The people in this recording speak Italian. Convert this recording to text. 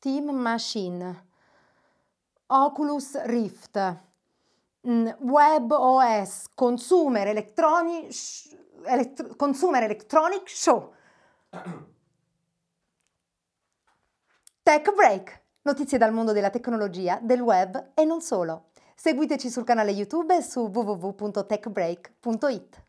Steam Machine, Oculus Rift, mm, Web OS, Consumer Electronic, Elettro- Consumer Electronic Show. Tech Break, notizie dal mondo della tecnologia, del web e non solo. Seguiteci sul canale YouTube e su www.techbreak.it.